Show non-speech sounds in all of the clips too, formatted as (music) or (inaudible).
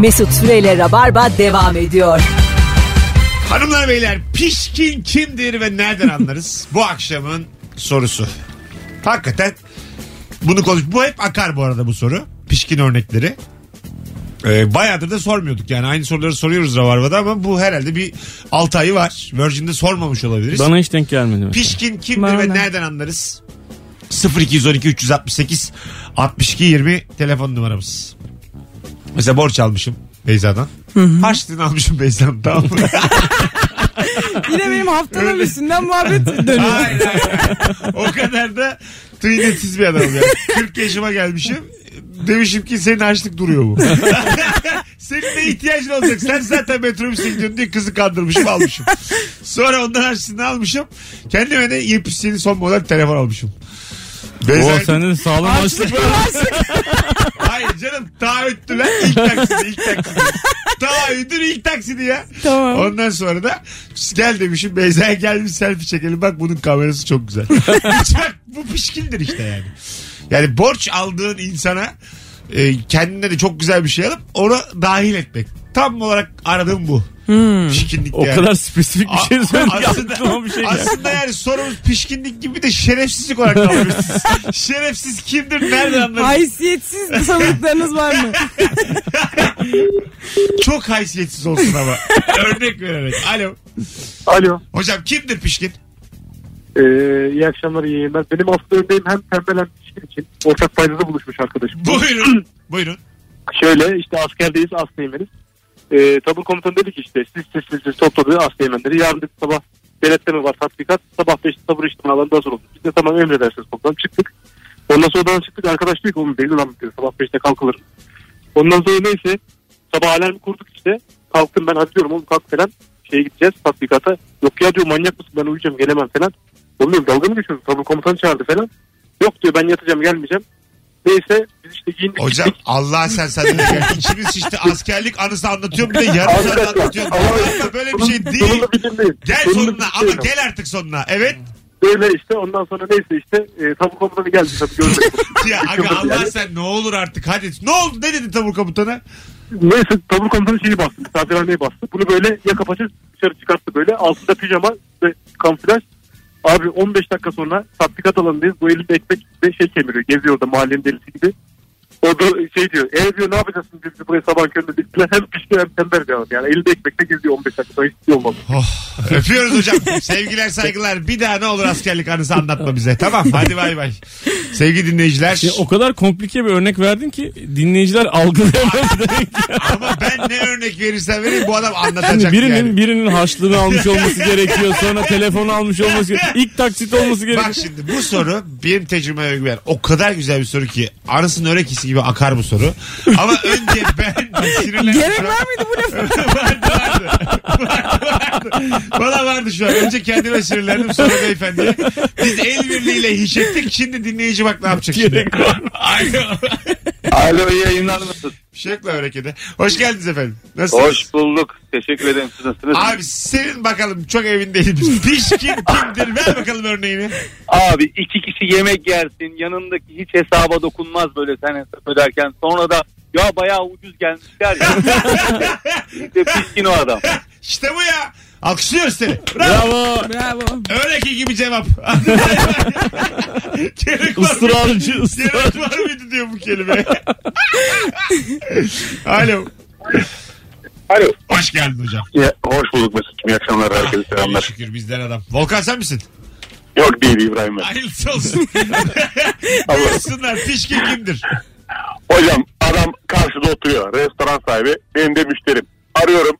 Mesut Süreyle Rabarba devam ediyor. Hanımlar beyler pişkin kimdir ve nereden anlarız? (laughs) bu akşamın sorusu. Hakikaten bunu konuş. Bu hep akar bu arada bu soru. Pişkin örnekleri. Ee, bayağıdır da sormuyorduk yani aynı soruları soruyoruz Rabarba'da ama bu herhalde bir 6 ayı var. Virgin'de sormamış olabiliriz. Bana hiç denk gelmedi. mesela. Pişkin kimdir Bana. ve nereden anlarız? 0212 368 62 20 telefon numaramız. Mesela borç almışım Beyza'dan. Harçlığını almışım Beyza'dan tamam mı? (laughs) Yine benim haftanın üstünden muhabbet dönüyor. hayır, hayır. O kadar da tıynetsiz bir adamım yani. 40 yaşıma gelmişim. Demişim ki senin harçlık duruyor mu? (laughs) senin de ihtiyacın olacak. Sen zaten metrobüse gidiyorsun diye kızı kandırmışım almışım. Sonra ondan harçlığını almışım. Kendime de 77 son model telefon almışım. Bezer... sende de sağlam açlık var. Hayır canım taahhüttü lan ilk taksidi ilk taksidi. Taahhütün ilk taksidi ya. Tamam. Ondan sonra da gel demişim Beyza'ya gel bir selfie çekelim bak bunun kamerası çok güzel. (laughs) Hiç bak bu pişkindir işte yani. Yani borç aldığın insana e, kendine de çok güzel bir şey alıp onu dahil etmek. Tam olarak aradığım bu. Pişkinlik O yani. kadar spesifik bir şey ki aslında, bir şey aslında yani sorumuz pişkinlik gibi de şerefsizlik olarak alıyoruz. (laughs) Şerefsiz kimdir? Nereden anlarız? Haysiyetsiz sandıklarınız var mı? (laughs) Çok haysiyetsiz olsun ama. Örnek vererek. Alo. Alo. Hocam kimdir pişkin? Ee, iyi akşamlar iyi yayınlar. Benim aslında örneğim hem tembel hem pişkin için ortak paydada buluşmuş arkadaşım. Buyurun. (clears throat) Buyurun. Şöyle işte askerdeyiz Aslıyemen'iz. Ee, tabur komutanı dedi ki işte siz siz siz, siz topladığı Aslıyemenleri. Yarın dedi sabah denetleme var tatbikat. Sabah 5'te tabur işlemi alanında hazır olun. Biz de tamam emredersiniz komutanım çıktık. Ondan sonra odadan çıktık. Arkadaş diyor ki oğlum belli lan dedi. Sabah 5'te kalkılır. Ondan sonra neyse sabah alarmı kurduk işte. Kalktım ben hadi diyorum oğlum kalk falan. Şeye gideceğiz tatbikata. Yok ya diyor manyak mısın ben uyuyacağım gelemem falan. Oğlum diyorum dalga mı geçiyorsun? Tabur komutanı çağırdı falan. Yok diyor ben yatacağım gelmeyeceğim. Neyse biz işte giyindik Hocam gittik. Allah sen sen. İçimiz işte askerlik anısı anlatıyorum bir de yarım saat anlatıyorum. Ama- böyle bir şey değil. Sonunu bir dinleyin. Gel Sonunu sonuna bir ama gel artık sonuna. Evet. Böyle işte ondan sonra neyse işte e, tabur komutanı geldi tabii görmedim. (laughs) Ya aga Allah sen ne olur artık hadi. Ne oldu ne dedi tabur komutanı? neyse tabur komutanı şeyi bastı misafirhaneye bastı. Bunu böyle yaka paça dışarı çıkarttı böyle altında pijama ve kamuflaj. Abi 15 dakika sonra tatbikat alanındayız. Bu elinde ekmek ve şey kemiriyor. Geziyor orada mahallenin delisi gibi. O da şey diyor. E diyor ne yapacaksın biz buraya sabah köründe diktiler. Hem pişti hem tembel bir adam. Yani elinde ekmekle geziyor 15 dakika hiç şey olmadı. Oh, öpüyoruz hocam. Sevgiler saygılar. Bir daha ne olur askerlik anısı anlatma bize. Tamam hadi bay bay. Sevgili dinleyiciler. Ya, o kadar komplike bir örnek verdin ki dinleyiciler algılayamadı. Ama ben ne örnek verirsen vereyim bu adam anlatacak birinin yani. birinin harçlığını almış olması gerekiyor. Sonra telefonu almış olması gerekiyor. İlk taksit olması gerekiyor. Bak şimdi bu soru benim tecrübeme güven. O kadar güzel bir soru ki anasının gibi akar bu soru. Ama (laughs) önce ben sinirlendim. Gerek var mıydı bu lafa? (laughs) vardı vardı. Vardı vardı. Bana vardı şu an. Önce kendime sinirlendim sonra beyefendiye. Biz el birliğiyle hiç ettik. Şimdi dinleyici bak ne yapacak şimdi. Gerek var Alo. Alo iyi yayınlar mısın? La harekete. Hoş geldiniz efendim. Nasılsınız? Hoş bulduk. Teşekkür ederim. Siz nasılsınız? Abi senin bakalım çok evindeyim. (laughs) Pişkin kimdir? Ver bakalım örneğini. Abi iki kişi yemek yersin. Yanındaki hiç hesaba dokunmaz böyle sen hesap öderken. Sonra da ya bayağı ucuz gelmişler ya. (laughs) (laughs) işte pişkin o adam. İşte bu ya. Alkışlıyoruz seni. Bravo. Bravo. Bravo. Öğreki gibi cevap. (laughs) Gerek var mı? Israrcı ısrar. Gerek var mıydı diyor bu kelime. (laughs) Alo. Alo. Hoş geldin hocam. Ya, hoş bulduk Mesut'cum. İyi akşamlar. Herkese Ay, selamlar. şükür bizden adam. Volkan sen misin? Yok değil İbrahim ben. Hayırlısı (laughs) olsun. Buyursunlar. Pişkin kimdir? Hocam adam karşıda oturuyor. Restoran sahibi. Benim de müşterim. Arıyorum.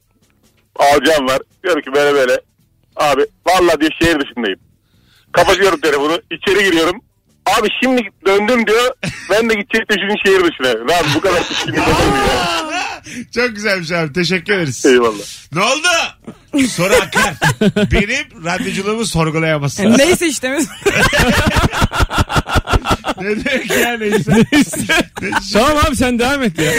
Alacağım var. Diyorum ki böyle böyle. Abi vallahi diyor şehir dışındayım. Kapatıyorum telefonu. içeri giriyorum. Abi şimdi döndüm diyor. Ben de gidecek de şimdi şehir dışına. Lan bu kadar (laughs) ya? (laughs) Çok güzelmiş abi. Teşekkür ederiz. Eyvallah. Ne oldu? Soru akar. (laughs) Benim radyoculuğumu sorgulayamazsın. Neyse işte. Ne demek ya neyse. Tamam abi sen devam et ya.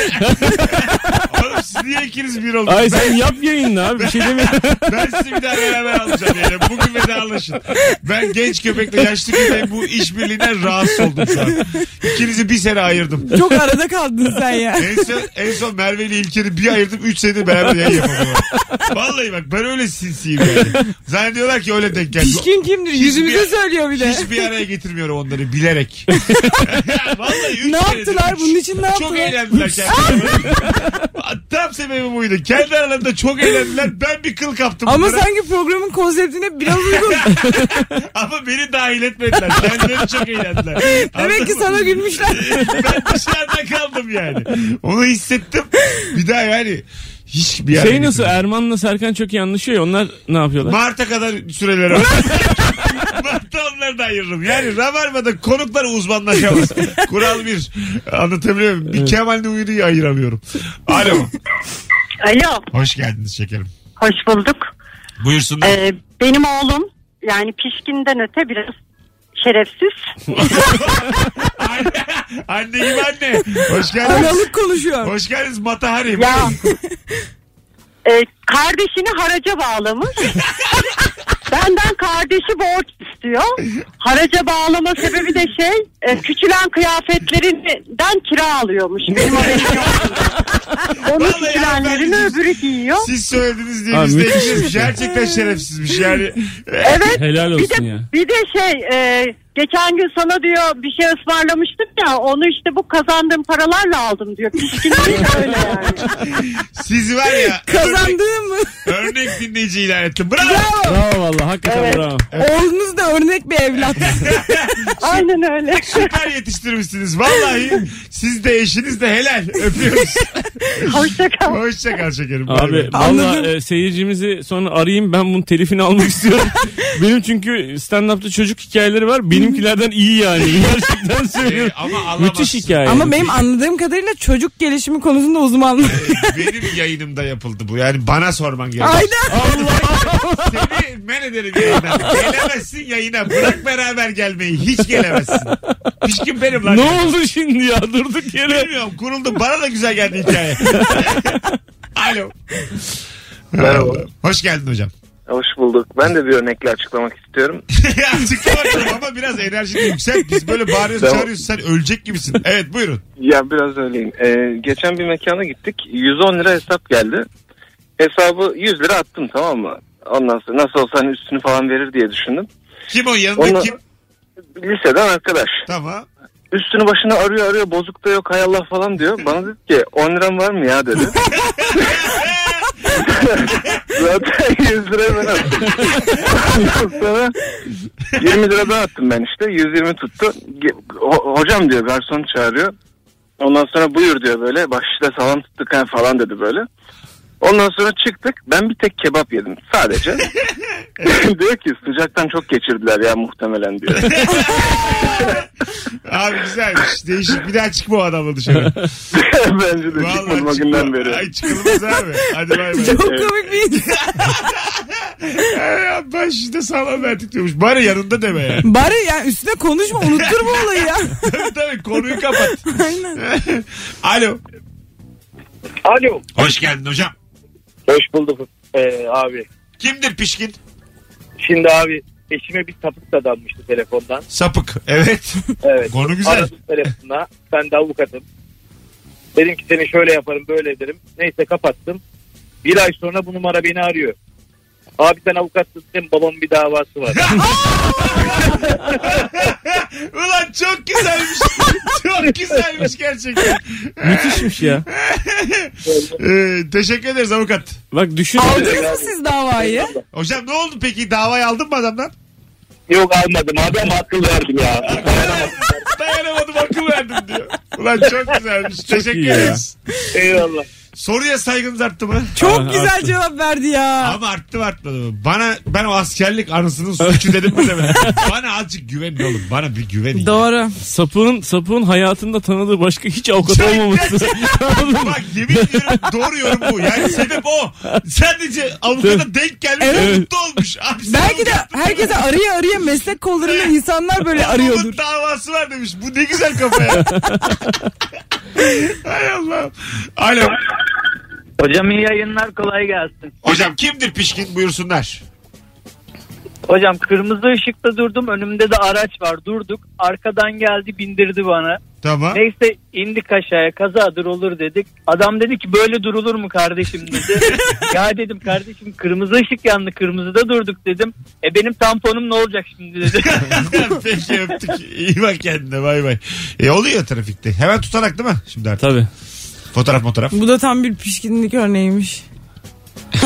Oğlum siz Niye ikiniz bir oldunuz? Ay Ben- sen yap yayınla abi bir şey demiyorum. Ben sizi bir daha beraber alacağım yani. Bugün vedalaşın. Ben genç köpekle yaşlı köpeğin bu işbirliğinden rahatsız oldum şu an. İkinizi bir sene ayırdım. Çok arada kaldın sen ya. En son, en son Merve ile İlker'i bir ayırdım. Üç senedir beraber yayın yapamıyorum. Vallahi bak ben öyle sinsiyim yani. Zannediyorlar ki öyle denk geldi. Pişkin kimdir? Hiçbir- Yüzümüze söylüyor bir de. Hiçbir araya getirmiyorum onları bilerek. Vallahi üç Ne yaptılar? Bunun için ne Çok yaptılar? eğlendiler (laughs) kendileri. Tam sebebi buydu. Kendi aralarında çok eğlendiler. Ben bir kıl kaptım Ama bunlara. sanki programın konseptine biraz uygun. (laughs) Ama beni dahil etmediler. Kendileri çok eğlendiler. Demek ki sana gülmüşler. (laughs) ben dışarıda kaldım yani. Onu hissettim. Bir daha yani hiç bir yere Şey nasıl. Erman'la Serkan çok iyi anlaşıyor ya onlar ne yapıyorlar? Mart'a kadar süreleri var. Da ayırırım. Yani Rabarba'da konuklar uzmanlaşamaz. (laughs) Kural bir. Anlatabiliyor muyum? Bir Kemal Nuri'yi ayıramıyorum. Alo. Alo, Hoş geldiniz şekerim. hoş bulduk. Buyursunlar. Ee, benim oğlum yani pişkinden öte biraz şerefsiz. (laughs) anne, anne gibi anne. Hoş geldiniz. Analık konuşuyor. Hoş geldiniz Matahari. Ya e, kardeşini haraca bağlamış. (laughs) Benden kardeşi borç istiyor. Haraca bağlama sebebi de şey e, küçülen kıyafetlerinden kira alıyormuş. Benim haberim yok. Onun Vallahi küçülenlerini hanımefendi, öbürü giyiyor. Siz söylediniz diye Aa, biz de müthiş. eklemiş. Gerçekten şerefsizmiş yani. Evet. Helal Bir olsun de, ya. bir de şey e, geçen gün sana diyor bir şey ısmarlamıştım ya onu işte bu kazandığım paralarla aldım diyor. Pişkin değil öyle yani. (laughs) Siz var ya Kazandığım mı? örnek, dinleyici ilan ettim. Bravo. Bravo valla hakikaten Evet. bravo. Oğlunuz da örnek bir evlat. (laughs) Aynen öyle. Süper yetiştirmişsiniz. Vallahi siz de eşiniz de helal. Öpüyoruz. (laughs) Hoşça kal. Hoşça kal şekerim. Abi valla e, seyircimizi sonra arayayım ben bunun telifini almak istiyorum. Benim çünkü stand-up'ta çocuk hikayeleri var. Benimkilerden iyi yani. (laughs) Gerçekten Ee, söylüyorum. ama alamazsın. Müthiş hikaye. Ama benim anladığım kadarıyla çocuk gelişimi konusunda uzmanlık. Benim yayınımda yapıldı bu. Yani bana sorman gerekiyor. Aynen. Seni men ederim yayından. Gelemezsin yayına. Bırak beraber gelmeyi. Hiç gelemezsin. Pişkin benim lan. Ne oldu şimdi ya durduk yere. Bilmiyorum kuruldu. Bana da güzel geldi hikaye. (laughs) Alo. Merhaba. Hoş geldin hocam. Hoş bulduk. Ben de bir örnekle açıklamak istiyorum. (laughs) Açıklamadım ama biraz enerjini yükselt. Biz böyle bağırıyoruz Tamam. çağırıyoruz. Sen ölecek gibisin. Evet buyurun. Ya biraz öyleyim. Ee, geçen bir mekana gittik. 110 lira hesap geldi. Hesabı 100 lira attım tamam mı? Ondan sonra nasıl olsa hani üstünü falan verir diye düşündüm. Kim o yanında Onu- kim? Liseden arkadaş. Tamam. Üstünü başını arıyor arıyor bozuk da yok hay Allah falan diyor. Bana dedi ki 10 liram var mı ya dedi. (laughs) Zaten 100 lirayı ben attım. Sonra 20 lira daha attım ben işte. 120 tuttu. Hocam diyor garson çağırıyor. Ondan sonra buyur diyor böyle. Başta salam tuttuk falan dedi böyle. Ondan sonra çıktık. Ben bir tek kebap yedim sadece. (laughs) (laughs) diyor ki sıcaktan çok geçirdiler ya muhtemelen diyor. (laughs) Abi güzelmiş. Değişik. Bir daha çıkma o adamla dışarı. Bence de çıkmadım o günden beri. Ay çıkılmaz abi. Hadi bay bay. Çok komik bir insan. Ay, ben şimdi sağlam verdik diyormuş. Bari yanında deme ya. Bari yani üstüne konuşma unuttur bu olayı ya. tabii tabii konuyu kapat. Alo. Alo. Hoş geldin hocam. Hoş bulduk ee, abi. Kimdir pişkin? Şimdi abi eşime bir sapık da danmıştı telefondan. Sapık. Evet. Evet. Konu güzel. Aradım telefonuna. Ben de avukatım. Dedim ki seni şöyle yaparım böyle ederim. Neyse kapattım. Bir ay sonra bu numara beni arıyor. Abi sen avukatsın senin babamın bir davası var. (laughs) Ulan çok güzelmiş. çok güzelmiş gerçekten. Müthişmiş ya. Ee, teşekkür ederiz avukat. Bak düşün. Aldınız mı siz davayı? Hocam ne oldu peki? Davayı aldın mı adamdan? Yok almadım abi ama akıl verdim ya. Dayanamadım akıl verdim diyor. Ulan çok güzelmiş. Teşekkür iyi ya. ederiz. Eyvallah. Soruya saygınız arttı mı? Çok güzel arttı. cevap verdi ya. Ama arttı mı artmadı mı? Bana ben o askerlik anısının suçu dedim mi demedim. (laughs) Bana azıcık güvenin oğlum. Bana bir güvenin. Doğru. Sapığın, sapığın hayatında tanıdığı başka hiç avukat Çok olmaması. Anladın mı? Bak yemin ediyorum doğru yorum bu. Yani sebep o. Sadece avukata denk gelmiş ve Evet. mutlu olmuş. Abi sen Belki de avukatın- herkese araya araya meslek kollarında insanlar böyle arıyordur. davası var demiş. Bu ne güzel kafa ya. (laughs) Hay Allah. Alo. Hocam iyi yayınlar kolay gelsin. Hocam kimdir pişkin buyursunlar. Hocam kırmızı ışıkta durdum önümde de araç var durduk. Arkadan geldi bindirdi bana. Tamam. Neyse indik aşağıya kazadır olur dedik. Adam dedi ki böyle durulur mu kardeşim dedi. (laughs) ya dedim kardeşim kırmızı ışık yandı kırmızıda durduk dedim. E benim tamponum ne olacak şimdi dedi. (laughs) Peki öptük. İyi bak kendine bay bay. E oluyor trafikte. Hemen tutarak değil mi? Şimdi artık. Tabii. Fotoğraf fotoğraf. Bu da tam bir pişkinlik örneğiymiş. (laughs)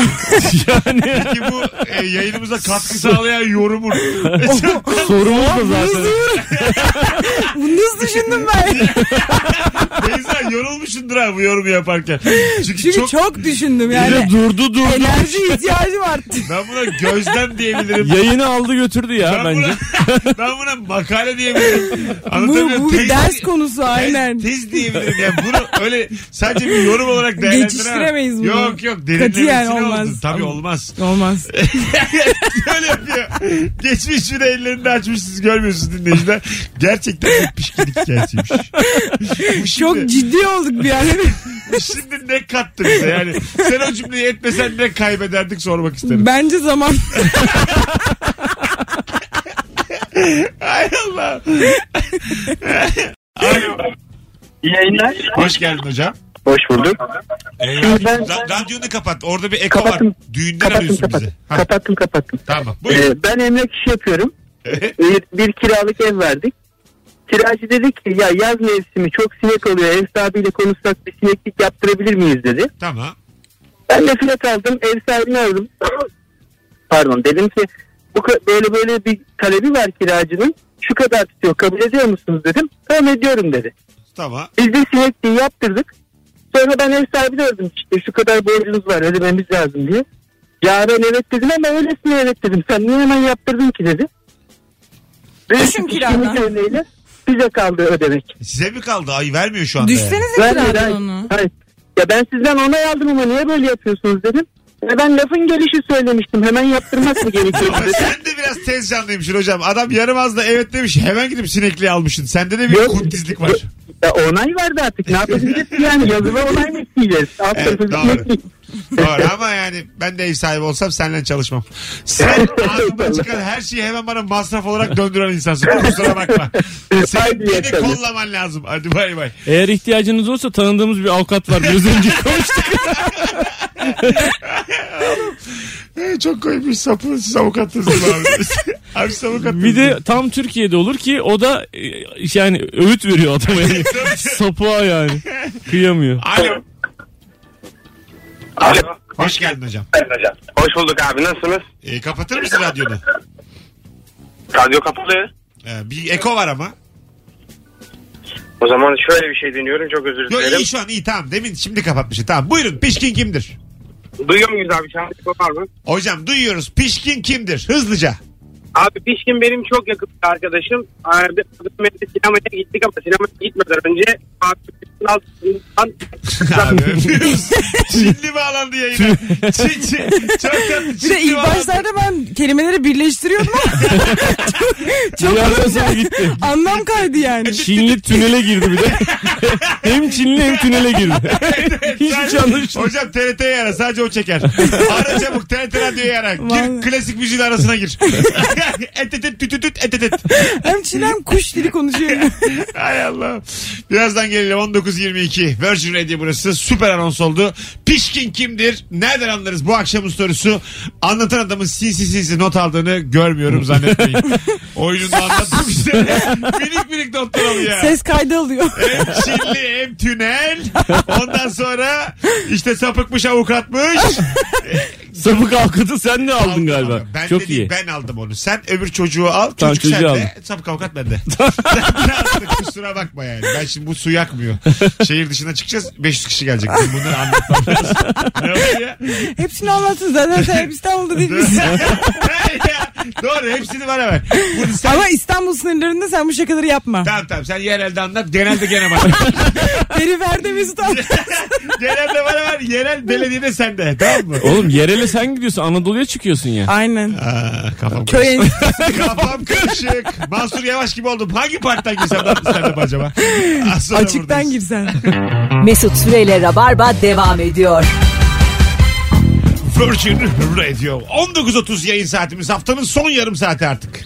Peki bu e, yayınımıza katkı sağlayan yorumun. Sorumuz da zaten. (laughs) Bunu nasıl düşündüm ben? Beyza yorulmuşsundur ha bu yorumu yaparken. Çünkü, Çünkü çok, çok, düşündüm yani. durdu durdu. Enerji ihtiyacım arttı. (laughs) ben buna gözlem diyebilirim. Yayını aldı götürdü ya ben, bence. buna, (laughs) ben buna makale diyebilirim. Bu, Anlatabiliyor bu bir Tez- ders konusu aynen. Tez, tez diyebilirim yani bunu öyle sadece bir yorum olarak değerlendiremem. Geçiştiremeyiz bunu. Yok yok derinlemesine olmaz. oldu. Tabii olmaz. Olmaz. (laughs) Öyle yapıyor. Geçmiş bir de ellerini açmış siz görmüyorsunuz dinleyiciler. Gerçekten bir pişkinlik hikayesiymiş. Çok ciddi olduk bir an. (laughs) şimdi ne kattı bize yani. Sen o cümleyi etmesen ne kaybederdik sormak isterim. Bence zaman. (laughs) Ay Allah. (laughs) İyi yayınlar. Hoş geldin hocam. Hoş bulduk. Eyvallah. ben- Ra- radyonu kapat. Orada bir eko Kapattım. var. Düğünden Kapattım arıyorsun kapattım. bize. Ha, Kapattım kapattım. tamam. Buyur. Ee, ben emlak işi yapıyorum. Bir, bir kiralık ev verdik. Kiracı dedi ki ya yaz mevsimi çok sinek oluyor. Ev sahibiyle konuşsak bir sineklik yaptırabilir miyiz dedi. tamam. Ben de fiyat aldım. Ev sahibini aradım. (clears throat) Pardon dedim ki bu böyle böyle bir talebi var kiracının. Şu kadar tutuyor kabul ediyor musunuz dedim. Tamam ediyorum dedi. Tamam. Biz de sinekliği yaptırdık. Sonra ben ev sahibini aradım. İşte şu kadar borcunuz var ödememiz lazım diye. Ya ben evet dedim ama öylesine evet dedim. Sen niye hemen yaptırdın ki dedi. Düşün kiradan. Bize kaldı ödemek. Size mi kaldı? Ay vermiyor şu anda. yani. Düşsenize Ben kiradan hayır, onu. hayır. Ya ben sizden onay aldım ama niye böyle yapıyorsunuz dedim. Ya ben lafın gelişi söylemiştim. Hemen yaptırmak mı gerekiyor Ama (laughs) sen de biraz tez canlıymışsın hocam. Adam yarım az da evet demiş. Hemen gidip sinekliği almışsın. Sende de bir Yok. kuntizlik var. Ya onay vardı artık. Ne yapabiliriz ki yani? Yazılı onay mı isteyeceğiz? Alt Evet, doğru. Doğru ama yani ben de ev sahibi olsam seninle çalışmam. Sen (laughs) ağzından çıkan her şeyi hemen bana masraf olarak döndüren insansın. Kusura bakma. Senin Haydi beni kollaman lazım. Hadi bay bay. Eğer ihtiyacınız olsa tanıdığımız bir avukat var. Biraz önce konuştuk. (laughs) Ee, Çok koymuş sapı. Siz avukatsınız abi. (laughs) abi siz. Bir de tam Türkiye'de olur ki o da e, yani öğüt veriyor adama yani. Sapığa yani. Kıyamıyor. Alo. Alo. Hoş geldin hocam. Hoş bulduk abi nasılsınız? Ee, kapatır mısın radyonu? Radyo kapalı. Ee, bir eko var ama. O zaman şöyle bir şey deniyorum çok özür Yo dilerim. iyi şu an iyi tamam. Demin şimdi kapatmışım. Tamam buyurun. Pişkin kimdir? Duyuyor muyuz abi şahit var mı? Hocam duyuyoruz. Pişkin kimdir? Hızlıca. Abi Pişkin benim çok yakın bir arkadaşım. Abi, sinemaya gittik ama sinemaya gitmeden önce (laughs) abi, Abi. (laughs) Çinli bağlandı yayına. Çin, Çin, çok tatlı Bir de Çinli ilk bağlandı. başlarda ben kelimeleri birleştiriyordum ama (laughs) çok, çok sonra gitti. anlam kaydı yani. Çinli tünele girdi bir de. hem Çinli hem tünele girdi. Hiçbir şey anlaşılmıyor. Hocam TRT'ye ara sadece o çeker. Ara çabuk TRT radyoya ara. Gir Vallahi. klasik müziğin arasına gir. (laughs) et et et tüt tüt et et et. (laughs) Hem Çin hem kuş dili konuşuyor. (laughs) Hay Allah. Birazdan gelelim 19.22 Virgin Radio burası. Süper anons oldu. Pişkin kimdir? Nereden anlarız bu akşamın sorusu? Anlatan adamın sinsi sinsi not aldığını görmüyorum zannetmeyin. Oyununu anlattım işte. minik minik notlar alıyor. Ses kaydı alıyor. Hem Çinli hem tünel. Ondan sonra işte sapıkmış avukatmış. Sapık avukatı sen de aldın Aldım galiba. Ben Çok de değil, iyi. Ben aldım onu. Sen öbür çocuğu al. Tamam, Çocuk çocuğu sende. Sapık avukat bende. (laughs) Sen (laughs) kusura bakma yani. Ben şimdi bu su yakmıyor. (laughs) Şehir dışına çıkacağız. 500 kişi gelecek. Benim Bunları anlatmam lazım. ne oluyor ya? Hepsini anlattın zaten sen hep İstanbul'da değil misin? Doğru hepsini bana ver. Bunu sen... Ama İstanbul sınırlarında sen bu şakaları yapma. Tamam tamam sen yerelde anlat. Genelde gene bana. Periferde (laughs) Mesut abi. (laughs) Genelde bana ver. Yerel belediyede sende. Tamam mı? Oğlum yerele sen gidiyorsun Anadolu'ya çıkıyorsun ya. Aynen. Aa, kafam Köy karışık. (laughs) kafam karışık. Mansur Yavaş gibi oldum. Hangi partiden girsem daha isterdim acaba? Az sonra Açıktan buradayız. girsen. Mesut Süreyle Rabarba devam ediyor. Virgin Radio. 19.30 yayın saatimiz. Haftanın son yarım saati artık.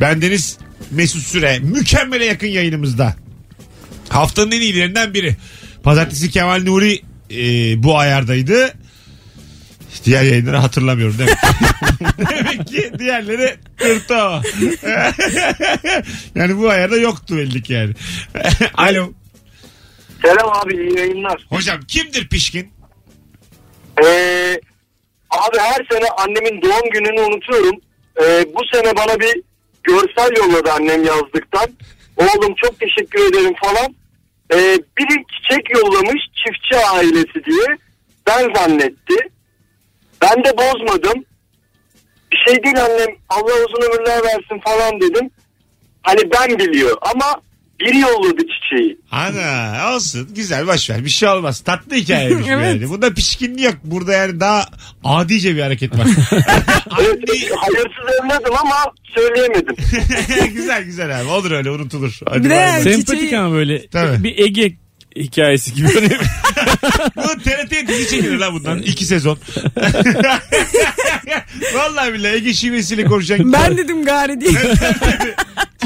Bendeniz Mesut Süre. Mükemmele yakın yayınımızda. Haftanın en iyilerinden biri. Pazartesi Kemal Nuri e, bu ayardaydı. Diğer yayınları hatırlamıyorum demek. (laughs) demek ki diğerleri kırtı o. (laughs) yani bu ayarda yoktu belli ki yani. (laughs) Alo. Selam abi iyi yayınlar. Hocam kimdir pişkin? Ee, abi her sene annemin doğum gününü unutuyorum. Ee, bu sene bana bir görsel yolladı annem yazdıktan. Oğlum çok teşekkür ederim falan. Ee, biri çiçek yollamış çiftçi ailesi diye. Ben zannetti. Ben de bozmadım. Bir şey değil annem Allah uzun ömürler versin falan dedim. Hani ben biliyor ama biri yolladı çiçeği. Ana olsun güzel boşver bir şey olmaz tatlı hikayeymiş bu (laughs) Evet. yani. Bunda pişkinliği yok burada yani daha adice bir hareket var. (laughs) Evet, Anne- hayırsız evladım ama söyleyemedim. (laughs) güzel güzel abi olur öyle unutulur. Hadi Bir de bay bay. yani- Sempatik Çiçeği- ama böyle Tabii. bir Ege hikayesi gibi. Bu TRT'ye dizi çekilir lan bundan iki sezon. Vallahi billahi Ege şivesiyle konuşan. Ben dedim gari diye.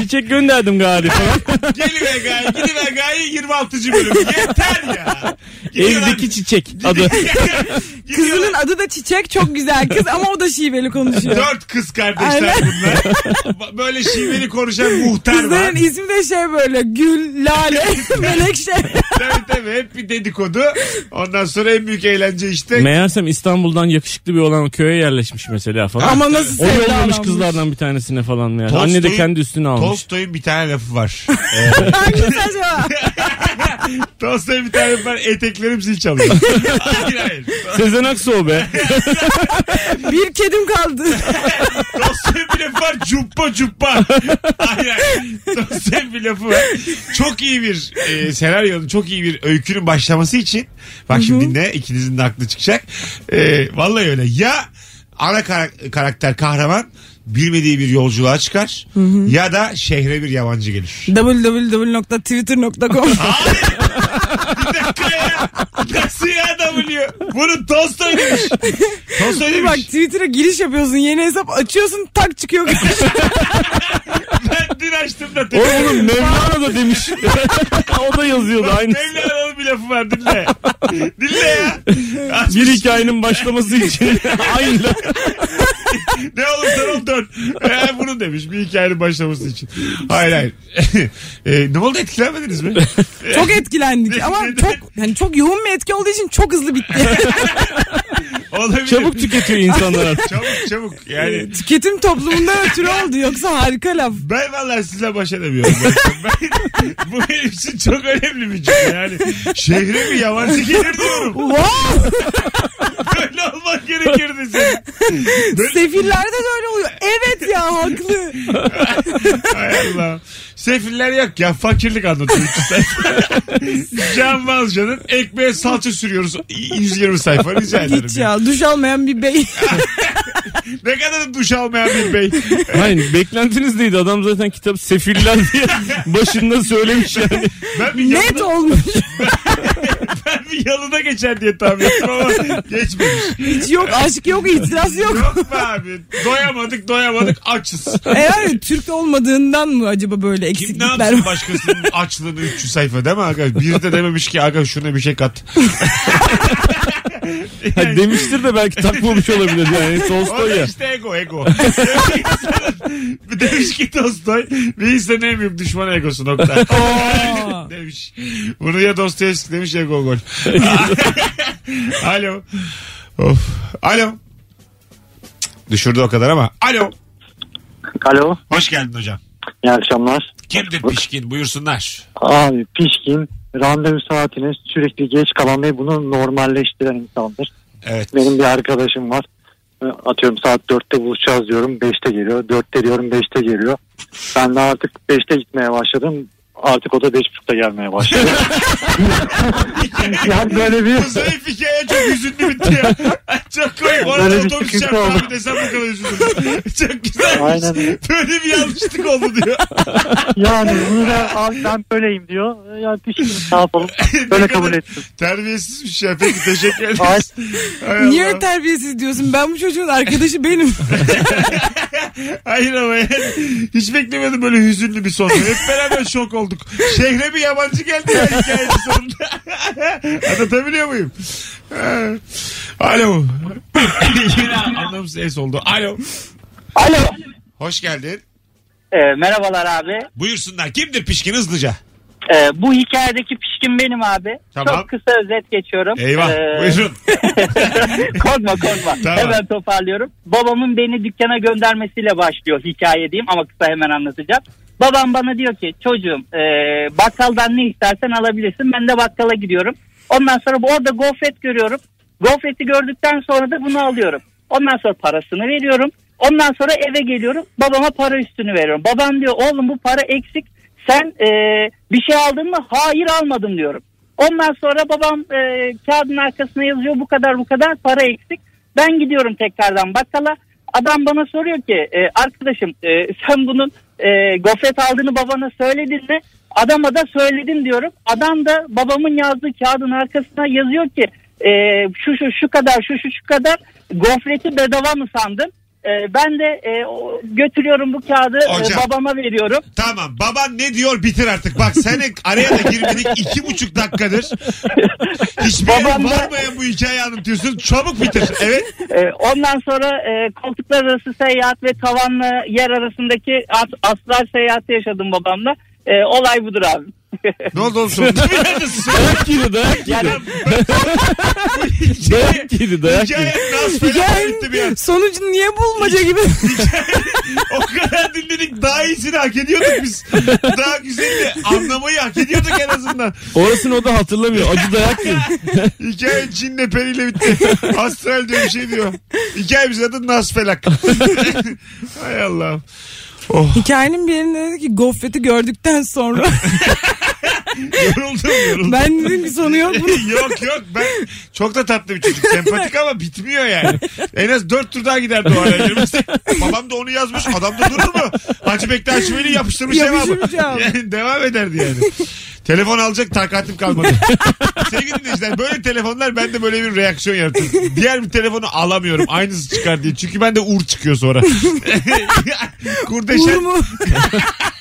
Çiçek gönderdim gari falan. (laughs) Geliver gayi gidiver gayi 26. bölüm. Yeter ya. Gidiyorlar- Evdeki çiçek adı. (laughs) Kızının adı da Çiçek çok güzel kız ama o da şiveli konuşuyor. Dört kız kardeşler Aynen. bunlar. (laughs) Böyle şiveli konuşan muhtar var. Kızların ismi de şey böyle Gül, Lale, Melekşe. tabii tabii hep bir dedikodu. Ondan sonra en büyük eğlence işte. Meğersem İstanbul'dan yakışıklı bir olan köye yerleşmiş mesela falan. ama nasıl o yollamış kızlardan bir tanesine falan yani. Anne de kendi üstüne almış. Tolstoy'un bir tane lafı var. Ee, Hangisi acaba? Tolstoy'un bir tane lafı var. Eteklerim zil çalıyor. (laughs) hayır hayır. Sezen Aksu o be. (laughs) Bir kedim kaldı. (laughs) Tolstoy'un bir lafı var. Cuppa cuppa. Hayır hayır. Tolstoy'un bir lafı var. Çok iyi bir e, senaryonun, çok iyi bir öykünün başlaması için. Bak şimdi dinle. ikinizin de aklı çıkacak. E, vallahi öyle. Ya ana kara- karakter kahraman bilmediği bir yolculuğa çıkar ya da şehre bir yabancı gelir. www.twitter.com Bir dakika ya. Nasıl ya W? Bunu Tolstoy demiş. Tolstoy Bir bak demiş. Twitter'a giriş yapıyorsun yeni hesap açıyorsun tak çıkıyor. (laughs) Dün açtım da. O oğlum Mevlana da demiş. (laughs) o da yazıyordu aynı. Mevlana'nın bir lafı var dinle. dinle ya. Açmış. (laughs) Bir hikayenin başlaması için (laughs) aynı. Ne olursan ol dön. Ee, bunu demiş bir hikayenin başlaması için. Hayır hayır. Ee, ne oldu etkilenmediniz mi? çok etkilendik ama çok hani çok yoğun bir etki olduğu için çok hızlı bitti. Olabilir. Çabuk tüketiyor insanlar artık. Çabuk çabuk. Yani Tüketim toplumundan ötürü oldu yoksa harika laf. ben vallahi sizinle baş edemiyorum. Ben, bu benim için çok önemli bir cümle. Yani şehre bir yabancı gelir diyorum. Wow! Böyle olmak gerekirdi senin. Böyle- Sefillerde de öyle oluyor. Evet ya haklı. Hay Allah. Sefiller yok ya fakirlik anlatıyor. (laughs) Can Malca'nın ekmeğe salça sürüyoruz. 120 sayfa rica ederim. Hiç ya duş almayan bir bey. (laughs) Ne kadar da duş almayan bir bey. Hayır beklentiniz neydi? Adam zaten kitap sefiller diye (laughs) başında söylemiş yani. Ben bir Net yanına, olmuş. Ben bir yanına geçer diye tahmin ettim ama (laughs) geçmemiş. Hiç yok aşk yok itiraz yok. Yok be abi. Doyamadık doyamadık açız. Eğer Türk olmadığından mı acaba böyle Kim ne eksiklikler yapsın başkasının (laughs) açlığını 300 sayfa değil mi aga? Biri de dememiş ki aga şuna bir şey kat. (laughs) Ha, demiştir de belki takmamış olabilir yani. O Tolstoy ya. işte ego ego. Demiş ki Tolstoy bir insanın en büyük düşman egosu nokta. Aa. demiş. Bunu ya Dostoyevski demiş ya Gogol. (laughs) Alo. Of. Alo. Düşürdü o kadar ama. Alo. Alo. Hoş geldin hocam. İyi akşamlar. Kimdir pişkin buyursunlar. Abi pişkin randevu saatine sürekli geç kalan ve bunu normalleştiren insandır. Evet. Benim bir arkadaşım var. E, Atıyorum saat 4'te buluşacağız diyorum 5'te geliyor. 4'te diyorum 5'te geliyor. Ben de artık 5'te gitmeye başladım. Artık o da 5.30'da gelmeye başladı. (laughs) yani böyle bir Bu zayıf hikaye çok hüzünlü bitti ya. Çok komik. Orada Böyle bir otobüs çarptı abi desem bu kadar üzülürüm. (laughs) Çok güzelmiş. Aynen öyle. Böyle bir yanlışlık oldu diyor. (laughs) Yani bunu da abi ben böyleyim diyor. Ya pişkin ne yapalım. Böyle kabul ettim. Terbiyesizmiş ya. Peki teşekkür ederiz. Niye Allah. terbiyesiz diyorsun? Ben bu çocuğun arkadaşı benim. Hayır ama yani hiç beklemiyordum böyle hüzünlü bir son. Hep beraber şok olduk. Şehre bir yabancı geldi ya hikayenin sonunda. (laughs) Anlatabiliyor muyum? Ha. Alo. Anlamsız es oldu. Alo. Alo. Hoş geldin. Ee, merhabalar abi. Buyursunlar. Kimdir pişkin hızlıca? Ee, bu hikayedeki pişkin benim abi. Tamam. Çok kısa özet geçiyorum. Eyvah. Ee, Buyurun. (laughs) korkma korkma. Tamam. Hemen toparlıyorum. Babamın beni dükkana göndermesiyle başlıyor hikaye diyeyim ama kısa hemen anlatacağım. Babam bana diyor ki çocuğum e, bakkaldan ne istersen alabilirsin. Ben de bakkala gidiyorum. Ondan sonra bu orada gofret görüyorum. Gofreti gördükten sonra da bunu alıyorum. Ondan sonra parasını veriyorum. Ondan sonra eve geliyorum. Babama para üstünü veriyorum. Babam diyor oğlum bu para eksik. Sen e, bir şey aldın mı? Hayır almadım diyorum. Ondan sonra babam e, kağıdın arkasına yazıyor bu kadar bu kadar para eksik. Ben gidiyorum tekrardan bakkala. Adam bana soruyor ki e, arkadaşım e, sen bunun e, gofret aldığını babana söyledin mi? Adama da söyledim diyorum. Adam da babamın yazdığı kağıdın arkasına yazıyor ki e, şu şu şu kadar şu şu şu kadar gofreti bedava mı sandın? E, ben de e, o- götürüyorum bu kağıdı e, Hocam. babama veriyorum. Tamam. Baban ne diyor bitir artık. Bak sen araya da girmedik iki buçuk dakikadır. Hiçbir yere Babam da- varmayan bu hikayeyi anlatıyorsun. Çabuk bitir. Evet. E, ondan sonra e, koltuklar arası seyahat ve tavanla yer arasındaki as, aslar seyahati yaşadım babamla. E, olay budur abi. Ne oldu oğlum sonunda? (laughs) Dayak yedi dayak yedi. Dayak yedi (laughs) dayak yedi. nasıl fena bitti bir an. Sonucu niye bulmaca gibi? (laughs) O kadar dinledik daha iyisini hak ediyorduk biz. Daha güzelini anlamayı hak ediyorduk en azından. Orasını o da hatırlamıyor. Acı dayak yedi. Hikaye Çin'le periyle bitti. Astral diyor bir şey diyor. Hikayemizin adı Nasfelak. Hay Allah. Oh Hikayenin bir yerinde dedi ki gofreti gördükten sonra yoruldum yoruldum. ben dedim ki sonu yok bunun. (laughs) yok yok ben çok da tatlı bir çocuk. Sempatik ama bitmiyor yani. En az dört tur daha giderdi o araya. Babam da onu yazmış. Adam da durur mu? Hacı Bektaş Veli yapıştırmış. Yapıştırmış abi. Yani devam ederdi yani. Telefon alacak takatim kalmadı. Sevgili dinleyiciler böyle telefonlar bende böyle bir reaksiyon yaratıyor. Diğer bir telefonu alamıyorum. Aynısı çıkar diye. Çünkü bende uğur çıkıyor sonra. (laughs) Kurdeşen Uğur mu? (laughs)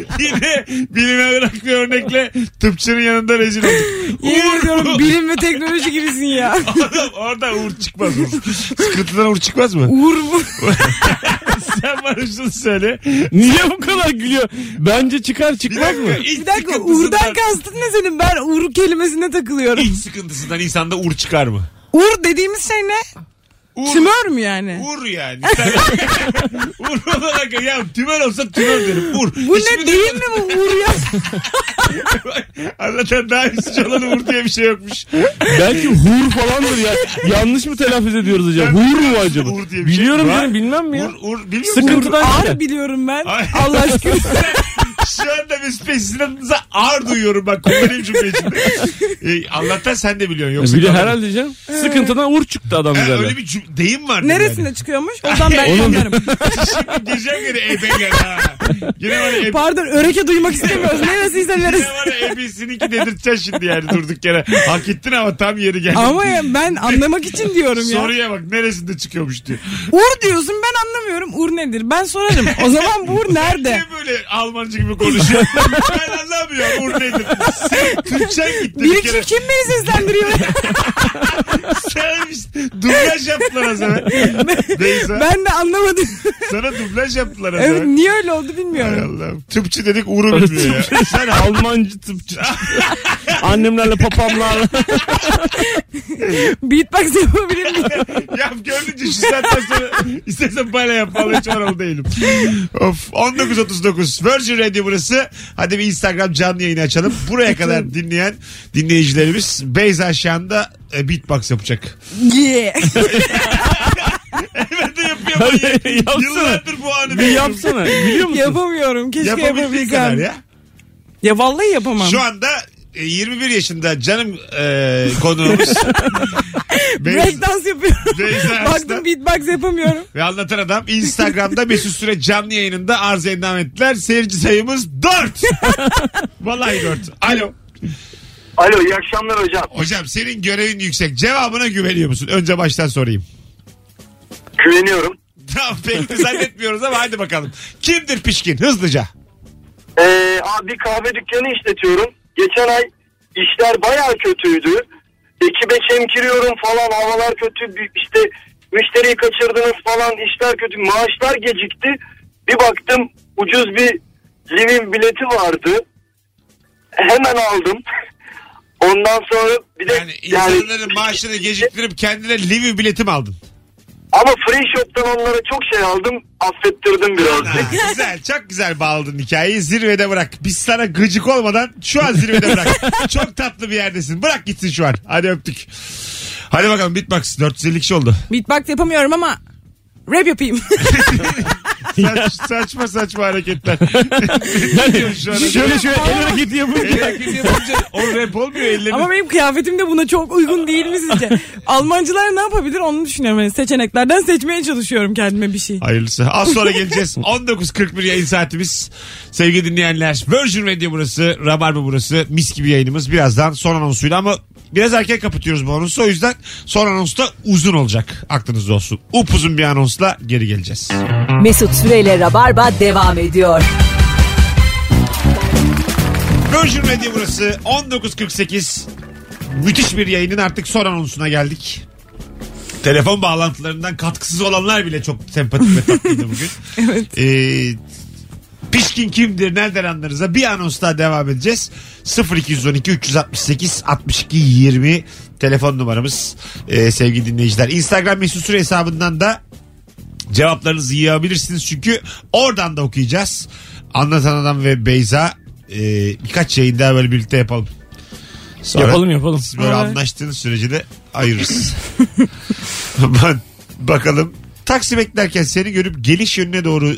(laughs) yine bilime bırak bir örnekle tıpçının yanında rezil olduk. (laughs) Yemin Uğur ediyorum bilim ve teknoloji gibisin ya. (laughs) Oğlum orada uğur çıkmaz uğur. Sıkıntıdan uğur çıkmaz mı? Uğur mu? Sen bana şunu söyle. Niye bu kadar gülüyor? Bence çıkar çıkmaz mı? ilk Bir dakika sıkıntısından- Uğur'dan kastın ne senin? Ben Uğur kelimesine takılıyorum. İlk sıkıntısından insanda uğur çıkar mı? Uğur dediğimiz şey ne? Uğur, Tümör mü yani? uğur yani. (laughs) Uğur olarak ya tümör olsa tümör derim. Uğur. Bu İsmi ne de- değil mi bu Uğur ya? (laughs) Anlatan daha üstüce olan uğur diye bir şey yokmuş. Belki hur falandır ya. Yanlış mı telaffuz ediyoruz acaba? Hur mu acaba? Uğur diye bir şey Biliyorum canım bilmem mi ya? Uğur, uğur biliyor musun? Sıkıntıdan Ağır biliyorum ben. Allah aşkına. (laughs) Şu anda Mesut Bey sizin adınıza ağır duyuyorum ben kullanayım cümle içinde. Ee, Allah'tan sen de biliyorsun. Yoksa Biri kalır. herhalde canım. Sıkıntıdan uğur çıktı adam Ha, üzerine. öyle bir cüm- deyim var. Neresine çıkıyormuş? Oradan ben (laughs) Onun- anlarım. Şimdi gireceğim gene ebe gel ha. Yine var ya ebe. Pardon öreke duymak istemiyoruz. Neresiyse Yine neresi. var ya ebesininki dedirteceksin şimdi yani durduk yere. Hak ettin ama tam yeri geldi. Ama ya ben anlamak için diyorum ya. Soruya bak neresinde çıkıyormuş diyor. Uğur diyorsun ben anlamıyorum. Uğur nedir? Ben sorarım. O zaman bu Uğur (laughs) nerede? Niye böyle Almancı gibi konuşuyor? (laughs) ben anlamıyorum. Uğur nedir? Sen Türkçen gitti bir Biri kere. kim, beni seslendiriyor? (laughs) Sen işte dublaj yaptılar az evvel. Beyza. ben de anlamadım. Sana dublaj yaptılar az evet evvel. niye öyle oldu Hay bilmiyorum. Allah'ım. Tıpçı dedik Uğur'u bilmiyor ya. Sen Almancı tıpçı. (laughs) Annemlerle papamlarla. Beatbox yapabilir miyim? Yap gördükçe şu saatten sonra istersen böyle yap. Vallahi hiç oralı değilim. Of 19.39 Virgin Radio burası. Hadi bir Instagram canlı yayını açalım. Buraya kadar (laughs) dinleyen dinleyicilerimiz Beyza şu anda e, beatbox yapacak. Yeah. (laughs) (laughs) Evet de yapıyor. Hadi yapsana. Yıllardır bu anı Bir bekliyorum. yapsana. Biliyor musun? Yapamıyorum. Keşke Yapabildiğin kadar yapabilsem. ya. Ya vallahi yapamam. Şu anda e, 21 yaşında canım e, konuğumuz (laughs) Breakdance yapıyorum. Beyza Arslan Baktım beatbox yapamıyorum. ve anlatan adam Instagram'da Mesut Süre canlı yayınında arz endam ettiler. Seyirci sayımız 4. (laughs) Vallahi 4. Alo. Alo iyi akşamlar hocam. Hocam senin görevin yüksek. Cevabına güveniyor musun? Önce baştan sorayım. Güveniyorum. Tamam pek de zannetmiyoruz ama hadi bakalım. Kimdir pişkin? Hızlıca. Ee, abi kahve dükkanı işletiyorum. Geçen ay işler bayağı kötüydü. Ekibe çemkiriyorum falan havalar kötü. İşte müşteriyi kaçırdınız falan işler kötü. Maaşlar gecikti. Bir baktım ucuz bir living bileti vardı. Hemen aldım. Ondan sonra bir de Yani yani, insanların maaşını geciktirip kendine livi bileti mi aldın? Ama free shop'tan onlara çok şey aldım. Affettirdim Ha, birazcık. (laughs) güzel çok güzel bağladın hikayeyi zirvede bırak. Biz sana gıcık olmadan şu an zirvede bırak. (laughs) çok tatlı bir yerdesin. Bırak gitsin şu an. Hadi öptük. Hadi bakalım Bitbox 450 kişi oldu. Beatbox yapamıyorum ama rap yapayım. (laughs) Saç, saçma saçma hareketler. (laughs) ne diyorsun şu an? Şöyle şöyle el hareketi yapınca. El hareketi yapınca o rap olmuyor ellerin. ama benim kıyafetim de buna çok uygun değil mi sizce? Almancılar ne yapabilir onu düşünüyorum. Yani seçeneklerden seçmeye çalışıyorum kendime bir şey. Hayırlısı. Az sonra geleceğiz. (laughs) 19.41 yayın saatimiz. Sevgili dinleyenler. Virgin Radio burası. Rabarba burası. Mis gibi yayınımız. Birazdan son anonsuyla ama biraz erken kapatıyoruz bu anonsu. O yüzden son anons da uzun olacak. Aklınızda olsun. Upuzun bir anonsla geri geleceğiz. Mesut Süreyle Rabarba devam ediyor. Virgin Radio burası. 19.48. Müthiş bir yayının artık son anonsuna geldik. Telefon bağlantılarından katkısız olanlar bile çok sempatik ve tatlıydı bugün. (laughs) Evet. Ee, pişkin kimdir nereden anlarız bir anons daha devam edeceğiz. 0212 368 62 20 telefon numaramız Ee, sevgili dinleyiciler. Instagram mesut süre hesabından da cevaplarınızı yığabilirsiniz çünkü oradan da okuyacağız. Anlatan Adam ve Beyza e, birkaç yayın daha böyle birlikte yapalım. Sonra Yapalım yapalım. siz böyle Evet. anlaştığınız sürece de ayırırız. (laughs) Ben bakalım. Taksi beklerken seni görüp geliş yönüne doğru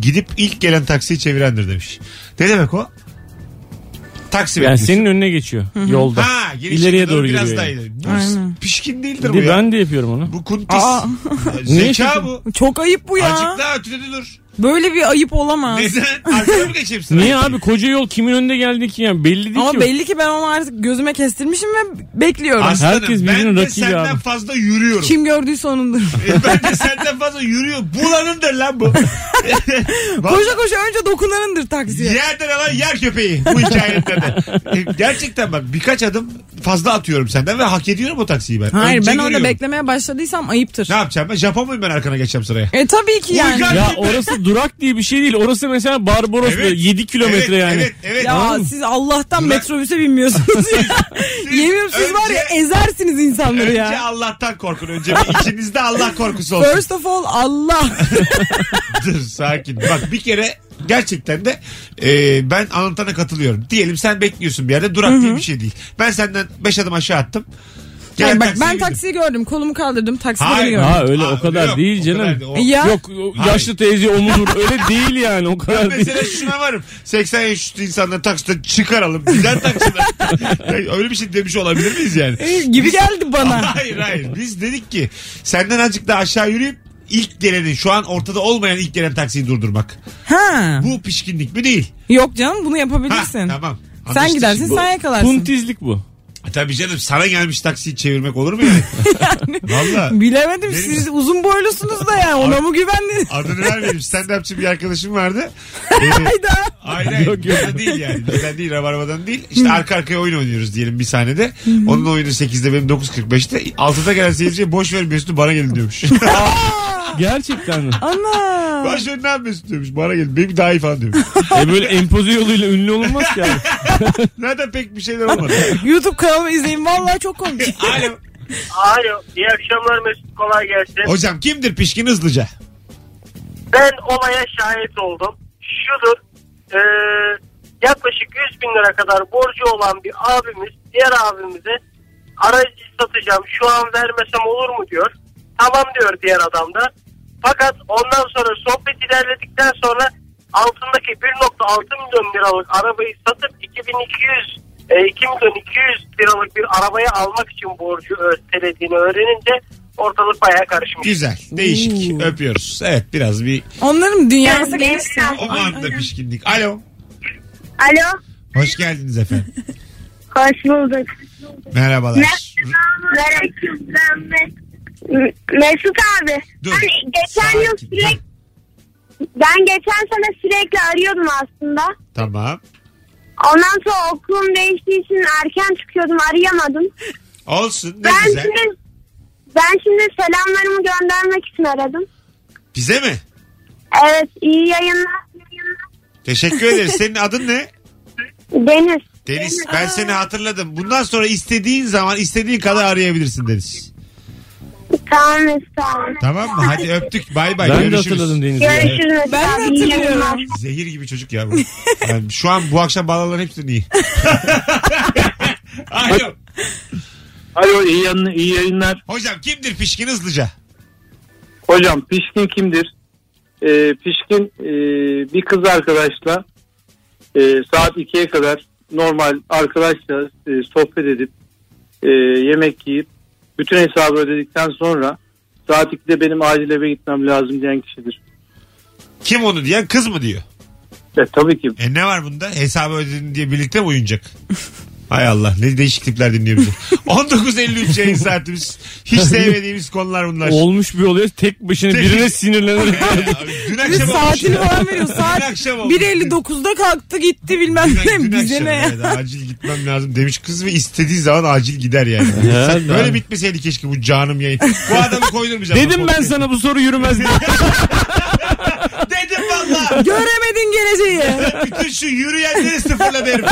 gidip ilk gelen taksiyi çevirendir demiş. Ne demek o? Taksi Yani bekliyorsun. senin önüne geçiyor yolda. Ha, İleriye doğru biraz gidiyor daha yani. ileri. Bu Aynen. pişkin değildir bu ya. ben de yapıyorum onu. Bu kuntis. Aa. Ne (laughs) Zeka bu. Çok ayıp bu ya. Azıcık daha ötede dur. Böyle bir ayıp olamaz. Neden? Arkaya mı geçeyim sıra? Niye abi koca yol kimin önünde geldi ki yani belli değil Ama ki. belli ki ben onu artık gözüme kestirmişim ve bekliyorum. Aslanım, Herkes ben birbirinin de rakibi senden abi. fazla yürüyorum. Kim gördüyse onundur. E, ben de senden fazla yürüyor. Bulanındır lan bu. (laughs) Koşa koşa önce dokunanındır taksiye. Yerden alan yer köpeği bu hikayede de. E, Gerçekten bak birkaç adım fazla atıyorum senden ve hak ediyorum o taksiyi ben. Hayır Önce ben orada görüyorum. beklemeye başladıysam ayıptır. Ne yapacağım ben? Japon muyum ben arkana geçeceğim sıraya? E tabii ki yani. Uygar- Ya orası durak diye bir şey değil. Orası mesela Barbaros Evet. böyle 7 kilometre evet, yani. Evet evet. Ya Anladın mı? siz Allah'tan Ben- metrobüse binmiyorsunuz ya. (laughs) Yemin siz var ya önce- ezersiniz insanları Önce ya. Allah'tan korkun. Önce bir içinizde Allah korkusu olsun. First of all Allah. (laughs) Dur sakin. Bak bir kere gerçekten de e, ben anlatana katılıyorum. Diyelim sen bekliyorsun bir yerde durak diye bir şey değil. Ben senden 5 adım aşağı attım. Gelen Yani bak taksiye ben bindim. taksiyi gördüm. Kolumu kaldırdım. Takside Hayır. beni. Ha öyle Aa, o kadar yok, değil o canım. kadar değil. O- Ya. Yok o yaşlı teyze omuzur öyle değil yani o Ben kadar değil. mesela şuna varım. 80 yaş üstü insanları taksiden çıkaralım. Gider taksiden. (laughs) Öyle bir şey demiş olabilir miyiz yani? E, gibi geldi bana. (laughs) Hayır hayır. Biz dedik ki senden azıcık daha aşağı yürüyüp ilk geleni şu an ortada olmayan ilk gelen taksiyi durdurmak. Ha. Bu pişkinlik mi değil? Yok canım bunu Ha, yapabilirsin. tamam. Sen Anlaştık gidersin sen yakalarsın. Puntizlik bu. Tabii canım sana gelmiş taksiyi çevirmek olur mu yani? (laughs) Valla. Bilemedim Benim- siz uzun boylusunuz da yani ona mı güvendiniz? Adını vermeyelim. Stand-upçı bir arkadaşım vardı. (laughs) Ee, Hayda. hayır hayır. Yok, değil yani. Bizden değil. Rabarbadan değil. İşte arka arkaya oyun oynuyoruz diyelim bir sahnede. Onun oyunu 8'de benim 9.45'te. 6'da gelen seyirciye boş ver Mesut'u bana gelin diyormuş. (laughs) Gerçekten mi? Ana. ne yapıyorsun diyormuş. Bana gelin. Benim daha iyi falan diyormuş. E böyle empoze yoluyla ünlü olunmaz ki abi. (laughs) Zaten pek bir şeyler olmadı. YouTube kanalımı izleyin vallahi çok komik. Alo. Alo. İyi akşamlar Mesut. Kolay gelsin. Hocam kimdir pişkin hızlıca? Ben olaya şahit oldum. Şudur. e, yaklaşık 100 bin lira kadar borcu olan bir abimiz diğer abimize aracı satacağım şu an vermesem olur mu diyor. Tamam diyor diğer adam da. Fakat ondan sonra sohbet ilerledikten sonra altındaki 1.6 milyon liralık arabayı satıp 2200 e, 2 milyon 200 liralık bir arabayı almak için borcu ötelediğini öğrenince ortalık bayağı karışmış. Güzel. Değişik. Öpüyoruz. Evet biraz bir Onların dünyası gelişti. o anda pişkinlik. Alo. Alo. Hoş geldiniz efendim. Hoş bulduk. Merhabalar. Mesut abi. Dur. Hani geçen yıl Sakin. sürekli ben geçen sene sürekli arıyordum aslında. Tamam. Ondan sonra okulum değiştiği için erken çıkıyordum arayamadım. Olsun. Ne ben güzel. şimdi ben şimdi selamlarımı göndermek için aradım. Bize mi? Evet iyi yayınlar. Teşekkür ederiz. Senin adın ne? Deniz. Deniz. Ben seni hatırladım. Bundan sonra istediğin zaman istediğin kadar arayabilirsin Deniz. Tamam abi. Tamam mı? Hadi öptük. Bay bay. Ben de Görüşürüz. hatırladım Deniz'i. Görüşürüz Ben de. İyi hatırlıyorum. yayınlar. Zehir gibi çocuk ya bu. Yani şu an bu akşam bağlananların hepsinin iyi. (laughs) Alo. Alo iyi, yayın, iyi yayınlar. Hocam kimdir pişkin hızlıca? Hocam pişkin kimdir? Ee, pişkin e, bir kız arkadaşla e, saat 2'ye kadar normal arkadaşla e, sohbet edip e, yemek yiyip bütün hesabı ödedikten sonra saat 2'de benim acil eve gitmem lazım diyen kişidir. Kim onu diyen kız mı diyor? E, tabii ki. E ne var bunda? Hesabı ödedin diye birlikte mi uyunacak? (laughs) Hay Allah ne değişiklikler dinliyor bizi. (laughs) 19.53 yayın saatimiz. Hiç (laughs) sevmediğimiz konular bunlar. Olmuş bir oluyor tek başına Tek- birine sinirlenerek. (laughs) Abi, Dün Bir akşam olmuş saatini ya. falan veriyor. Saat Dün akşam olmuş. 1.59'da kalktı gitti bilmem Dün, ne. dün Bize akşam ne ya? evet, acil gitmem lazım demiş kız ve istediği zaman acil gider yani. Ya, böyle bitmeseydi keşke bu canım yayın. Bu adamı koydurmayacağım. Dedim ben sana bu soru yürümez diye. Dedim valla. Göremedin geleceği. Bütün şu yürüyenleri sıfırla derim.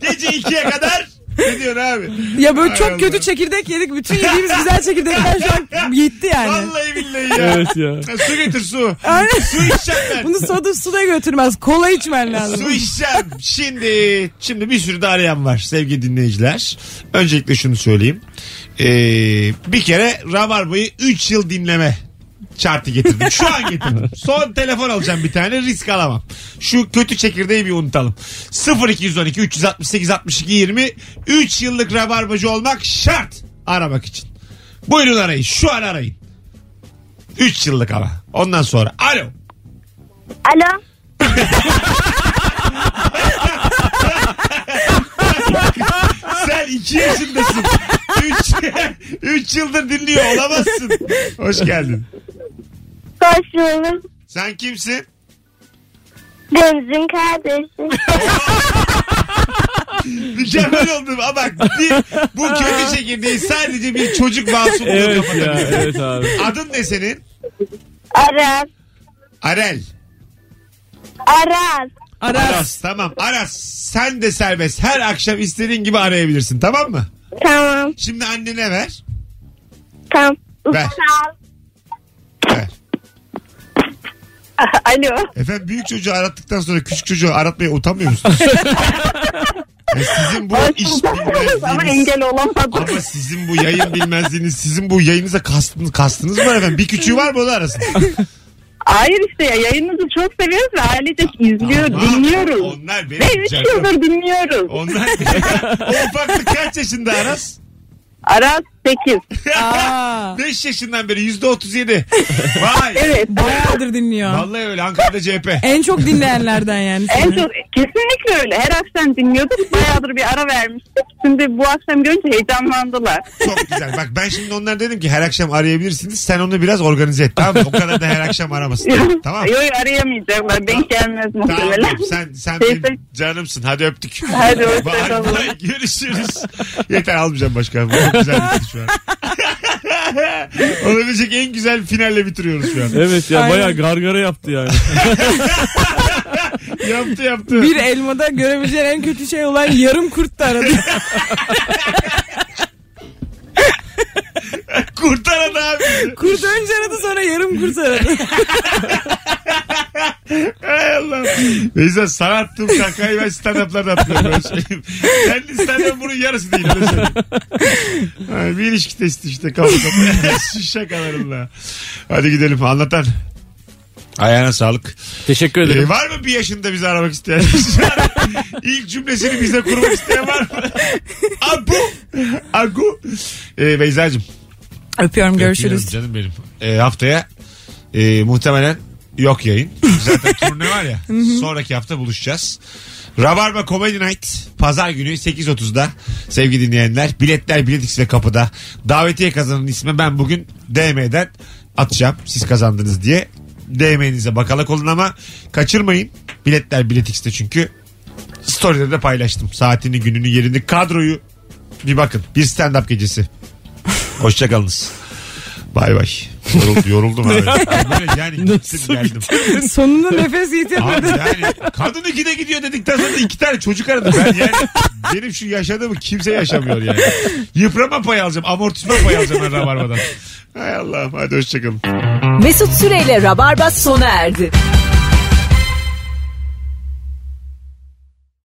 Gece ikiye kadar ne diyorsun abi? Ya böyle Hay çok Allah. kötü çekirdek yedik. Bütün yediğimiz güzel çekirdekler şu an gitti yani. Vallahi billahi ya. evet ya. Su getir su. Aynen. Su içeceğim ben. Bunu soda su da götürmez. Kola içmen lazım. Su içeceğim. Şimdi, şimdi bir sürü de arayan var sevgili dinleyiciler. Öncelikle şunu söyleyeyim. Ee, bir kere Rabarba'yı 3 yıl dinleme şartı getirdim. Şu an getirdim. Son telefon alacağım bir tane risk alamam. Şu kötü çekirdeği bir unutalım. 0212 368 62 20 3 yıllık Rabarbacı olmak şart aramak için. Buyurun arayın. Şu an arayın. 3 yıllık ama. Ondan sonra. Alo. Alo. Sen iki yaşındasın. Üç, (laughs) üç yıldır dinliyor olamazsın. Hoş geldin. Hoş bulduk. Sen kimsin? Deniz'in kardeşi. (laughs) Mükemmel oldum ama bak bir, bu kötü çekirdeği sadece bir çocuk masum Evet ya kapatabilir. evet abi. Adın ne senin? Aras. Arel. Aras. Aras. Aras tamam. Aras sen de serbest. Her akşam istediğin gibi arayabilirsin tamam mı? Tamam. Şimdi annene ver. Tamam. Ver. Sağ (laughs) Alo. Efendim büyük çocuğu arattıktan sonra küçük çocuğu aratmaya utanmıyor musunuz? (laughs) Yani sizin bu iş Ama bilmezliğiniz engel olamadım. ama sizin bu yayın bilmezliğiniz sizin bu yayınıza kastınız, kastınız var efendim. Bir küçüğü var mı o da arasın? Hayır işte ya yayınınızı çok seviyoruz ve ailecek izliyoruz, Tamam, dinliyoruz. Onlar benim Ve 3 canım. yıldır dinliyoruz. Onlar (laughs) o ufaklık kaç yaşında Aras? Aras 8. Aa, 5 yaşından beri yüzde 37. Vay. Evet. bayağıdır dinliyor. Vallahi öyle Ankara'da CHP. En çok dinleyenlerden yani. En çok kesinlikle öyle. Her akşam dinliyorduk. Bayağıdır bir ara vermiştik. Şimdi bu akşam görünce heyecanlandılar. Çok güzel. Bak ben şimdi onlara dedim ki her akşam arayabilirsiniz. Sen onu biraz organize et tamam mı? O kadar da her akşam aramasın. tamam mı? Yok arayamayacaklar. Denk gelmez Tamam muhtemelen. sen sen Teşekkür- benim canımsın. Hadi öptük. Hadi hoşçakalın. (laughs) Görüşürüz. Yeter almayacağım başka. Bu çok güzel (laughs) şu an. (laughs) Olabilecek en güzel finalle bitiriyoruz şu an. Evet ya Aynen. bayağı gargara yaptı yani. (laughs) Yaptı yaptı. Bir elmada görebileceğin en kötü şey olan yarım kurt da aradı. (laughs) (laughs) Kurtaran abi. kurt önce aradı sonra yarım kurt aradı. (laughs) Hay Allah. Neyse sana attığım kakayı ben stand-up'larda atıyorum. Böyle söyleyeyim. Kendi stand-up bunun yarısı değil. Öyle söyleyeyim. Bir ilişki testi işte kafa kafaya. (laughs) Şu şakalarımla. Hadi gidelim anlatan. Ayağına sağlık. Teşekkür Ee, ederim. var mı bir yaşında bizi aramak isteyen? İlk cümlesini bize kurmak isteyen var mı? Abu. Agu. Ee, Beyza'cığım. Öpüyorum görüşürüz. Canım benim. Ee, haftaya e, muhtemelen yok yayın. Zaten (laughs) turne var ya. sonraki hafta buluşacağız. Rabarba Comedy Night pazar günü 8.30'da sevgili dinleyenler. Biletler Bilet X'de kapıda. Davetiye kazanan ismi ben bugün DM'den atacağım. Siz kazandınız diye. DM'nize bakalak olun ama kaçırmayın. Biletler Bilet X'te çünkü story'de de paylaştım. Saatini, gününü, yerini, kadroyu bir bakın. Bir stand-up gecesi. Hoşçakalınız. Bay bay. Yorul- yoruldum abi. (laughs) Böyle yani gittim geldim. Sonunda nefes yitirdim. Abi yani kadın ikide gidiyor dedikten sonra iki tane çocuk aradı. Ben yani benim şu yaşadığımı kimse yaşamıyor yani. Yıprama pay alacağım. Amortisman pay alacağım ben Rabarba'dan. Hay Allah'ım hadi hoşçakalın. Mesut Süreyle Rabarba sona erdi.